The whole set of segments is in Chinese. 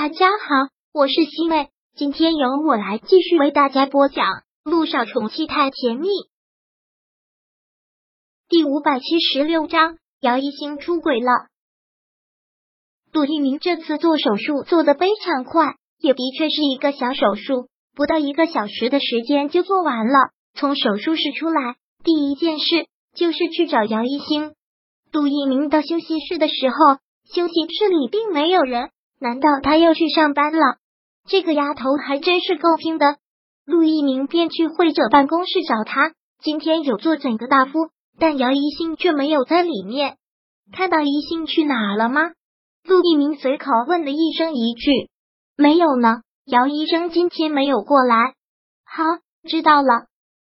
大家好，我是西妹，今天由我来继续为大家播讲《路上宠妻太甜蜜》第五百七十六章：姚一星出轨了。杜一鸣这次做手术做的非常快，也的确是一个小手术，不到一个小时的时间就做完了。从手术室出来，第一件事就是去找姚一星。杜一鸣到休息室的时候，休息室里并没有人。难道他又去上班了？这个丫头还真是够拼的。陆一鸣便去会者办公室找他，今天有做整个大夫，但姚一星却没有在里面。看到一星去哪了吗？陆一鸣随口问了一声一句：“没有呢。”姚医生今天没有过来。好，知道了。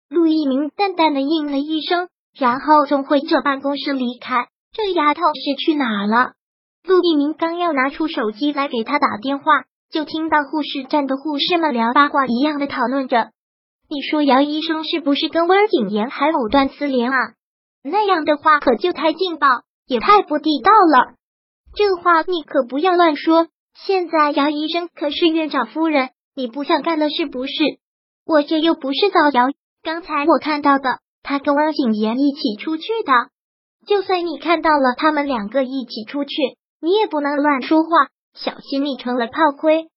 陆一鸣淡淡的应了一声，然后从会者办公室离开。这丫头是去哪了？陆一鸣刚要拿出手机来给他打电话，就听到护士站的护士们聊八卦一样的讨论着。你说姚医生是不是跟温景言还藕断丝连啊？那样的话可就太劲爆，也太不地道了。这话你可不要乱说。现在姚医生可是院长夫人，你不想干了是不是？我这又不是造谣。刚才我看到的，他跟温景言一起出去的。就算你看到了他们两个一起出去。你也不能乱说话，小心你成了炮灰。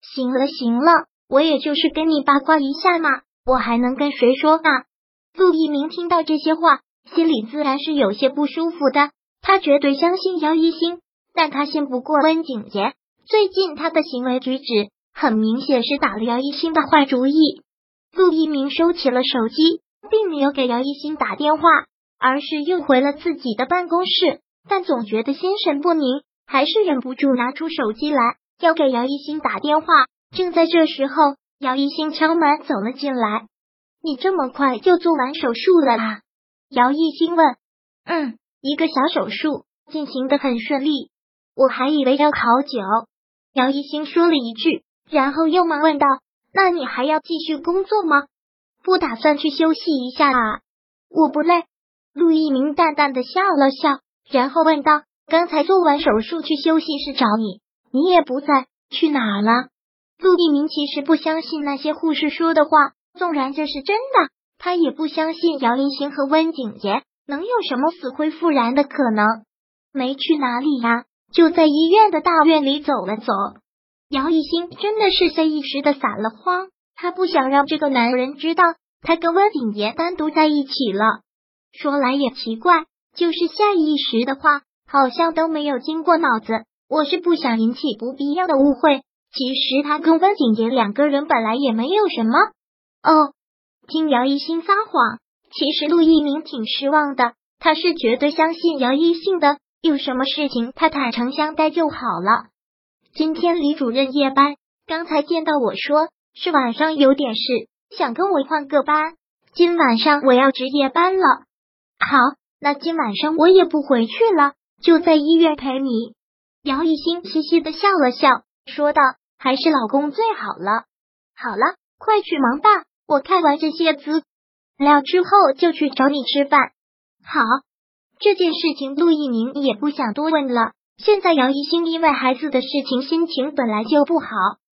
行了行了，我也就是跟你八卦一下嘛，我还能跟谁说呢？陆一鸣听到这些话，心里自然是有些不舒服的。他绝对相信姚一星，但他信不过温景杰。最近他的行为举止很明显是打了姚一星的坏主意。陆一鸣收起了手机，并没有给姚一星打电话，而是又回了自己的办公室，但总觉得心神不宁。还是忍不住拿出手机来，要给姚一星打电话。正在这时候，姚一星敲门走了进来。你这么快就做完手术了啊？姚一星问。嗯，一个小手术进行的很顺利，我还以为要好久。姚一星说了一句，然后又忙问道：“那你还要继续工作吗？不打算去休息一下啊？”我不累。陆一鸣淡淡的笑了笑，然后问道。刚才做完手术去休息室找你，你也不在，去哪了？陆一鸣其实不相信那些护士说的话，纵然这是真的，他也不相信姚一星和温景言能有什么死灰复燃的可能。没去哪里呀，就在医院的大院里走了走。姚一星真的是下意识的撒了谎，他不想让这个男人知道他跟温景言单独在一起了。说来也奇怪，就是下意识的话。好像都没有经过脑子，我是不想引起不必要的误会。其实他跟温景言两个人本来也没有什么。哦，听姚一新撒谎，其实陆一鸣挺失望的。他是绝对相信姚一信的，有什么事情他坦诚相待就好了。今天李主任夜班，刚才见到我说是晚上有点事，想跟我换个班。今晚上我要值夜班了。好，那今晚上我也不回去了。就在医院陪你。姚一新嘻嘻的笑了笑，说道：“还是老公最好了。好了，快去忙吧。我看完这些资料之后就去找你吃饭。”好，这件事情陆一鸣也不想多问了。现在姚一新因为孩子的事情心情本来就不好，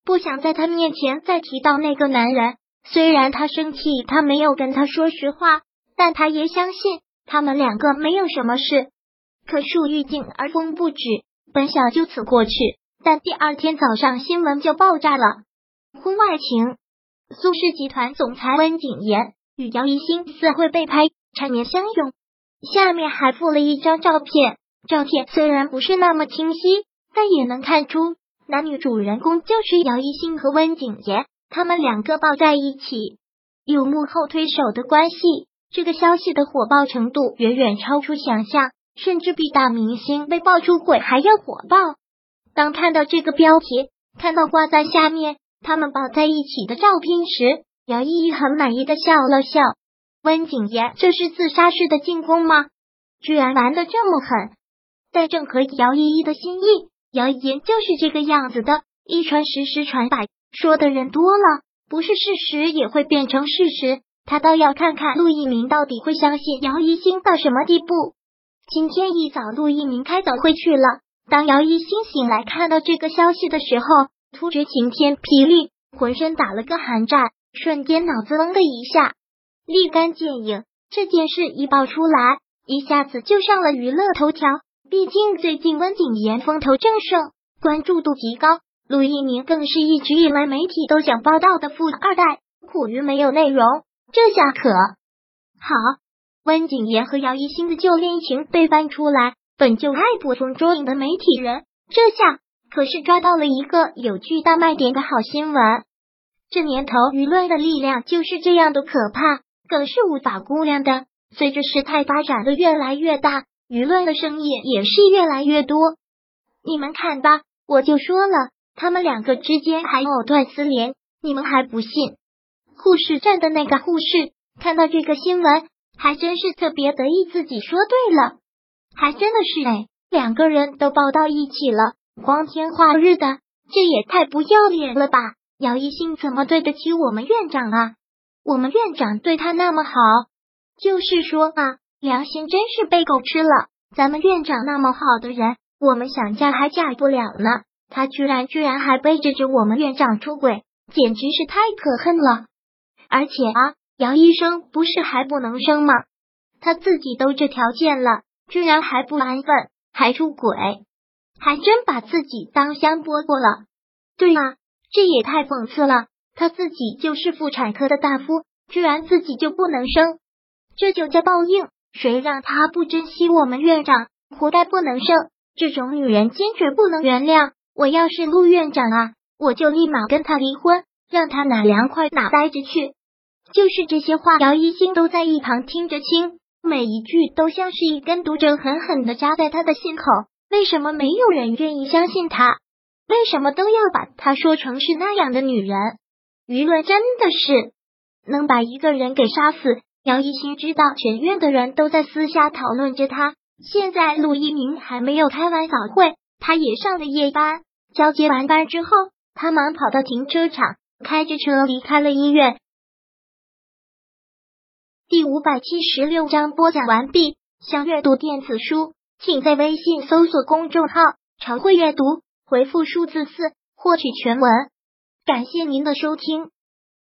不想在他面前再提到那个男人。虽然他生气，他没有跟他说实话，但他也相信他们两个没有什么事。可树欲静而风不止，本想就此过去，但第二天早上新闻就爆炸了。婚外情，苏氏集团总裁温景言与姚一新似会被拍，缠绵相拥。下面还附了一张照片，照片虽然不是那么清晰，但也能看出男女主人公就是姚一新和温景言，他们两个抱在一起，有幕后推手的关系。这个消息的火爆程度远远超出想象。甚至比大明星被爆出轨还要火爆。当看到这个标题，看到挂在下面他们抱在一起的照片时，姚依依很满意的笑了笑。温景言，这是自杀式的进攻吗？居然玩的这么狠，但正合姚依依的心意。谣言就是这个样子的，一传十，十传百，说的人多了，不是事实也会变成事实。他倒要看看陆一鸣到底会相信姚一星到什么地步。今天一早，陆一鸣开早会去了。当姚一新醒来看到这个消息的时候，突觉晴天霹雳，浑身打了个寒战，瞬间脑子嗡的一下，立竿见影。这件事一爆出来，一下子就上了娱乐头条。毕竟最近温景言风头正盛，关注度极高。陆一鸣更是一直以来媒体都想报道的富二代，苦于没有内容。这下可好，温景言和姚一新的旧恋情被翻出来，本就爱捕风捉影的媒体人，这下可是抓到了一个有巨大卖点的好新闻。这年头舆论的力量就是这样的可怕，更是无法估量的。随着事态发展的越来越大，舆论的声音也是越来越多。你们看吧，我就说了。他们两个之间还藕断丝连，你们还不信？护士站的那个护士看到这个新闻，还真是特别得意，自己说对了，还真的是哎，两个人都抱到一起了，光天化日的，这也太不要脸了吧！姚一新怎么对得起我们院长啊？我们院长对他那么好，就是说啊，良心真是被狗吃了。咱们院长那么好的人，我们想嫁还嫁不了呢。他居然居然还背着着我们院长出轨，简直是太可恨了！而且啊，姚医生不是还不能生吗？他自己都这条件了，居然还不安分，还出轨，还真把自己当香饽饽了。对啊，这也太讽刺了！他自己就是妇产科的大夫，居然自己就不能生，这就叫报应！谁让他不珍惜我们院长，活该不能生！这种女人坚决不能原谅！我要是陆院长啊，我就立马跟他离婚，让他哪凉快哪待着去。就是这些话，姚一星都在一旁听着清，每一句都像是一根毒针，狠狠的扎在他的心口。为什么没有人愿意相信他？为什么都要把他说成是那样的女人？舆论真的是能把一个人给杀死。姚一星知道全院的人都在私下讨论着他，现在陆一鸣还没有开完早会。他也上了夜班，交接完班之后，他忙跑到停车场，开着车离开了医院。第五百七十六章播讲完毕。想阅读电子书，请在微信搜索公众号“常会阅读”，回复数字四获取全文。感谢您的收听。